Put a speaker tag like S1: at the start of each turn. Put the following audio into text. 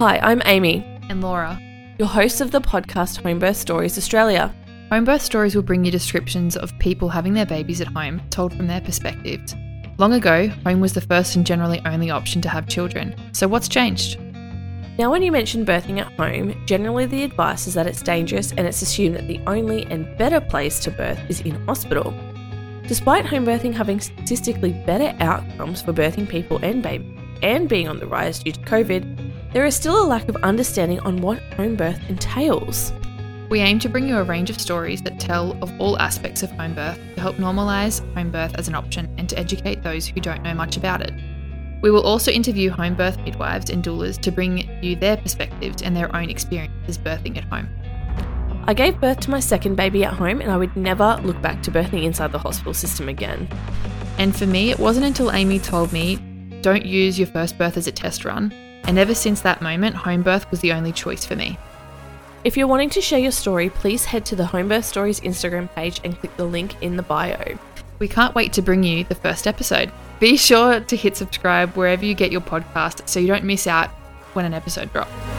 S1: Hi, I'm Amy,
S2: and Laura.
S1: your hosts of the podcast Homebirth Stories Australia.
S2: Homebirth stories will bring you descriptions of people having their babies at home, told from their perspectives. Long ago, home was the first and generally only option to have children. So, what's changed?
S1: Now, when you mention birthing at home, generally the advice is that it's dangerous and it's assumed that the only and better place to birth is in hospital. Despite home birthing having statistically better outcomes for birthing people and babies, and being on the rise due to COVID, there is still a lack of understanding on what home birth entails.
S2: We aim to bring you a range of stories that tell of all aspects of home birth to help normalise home birth as an option and to educate those who don't know much about it. We will also interview home birth midwives and doulas to bring you their perspectives and their own experiences birthing at home.
S1: I gave birth to my second baby at home and I would never look back to birthing inside the hospital system again.
S2: And for me, it wasn't until Amy told me, don't use your first birth as a test run, and ever since that moment, home birth was the only choice for me.
S1: If you're wanting to share your story, please head to the Home Birth Stories Instagram page and click the link in the bio.
S2: We can't wait to bring you the first episode. Be sure to hit subscribe wherever you get your podcast so you don't miss out when an episode drops.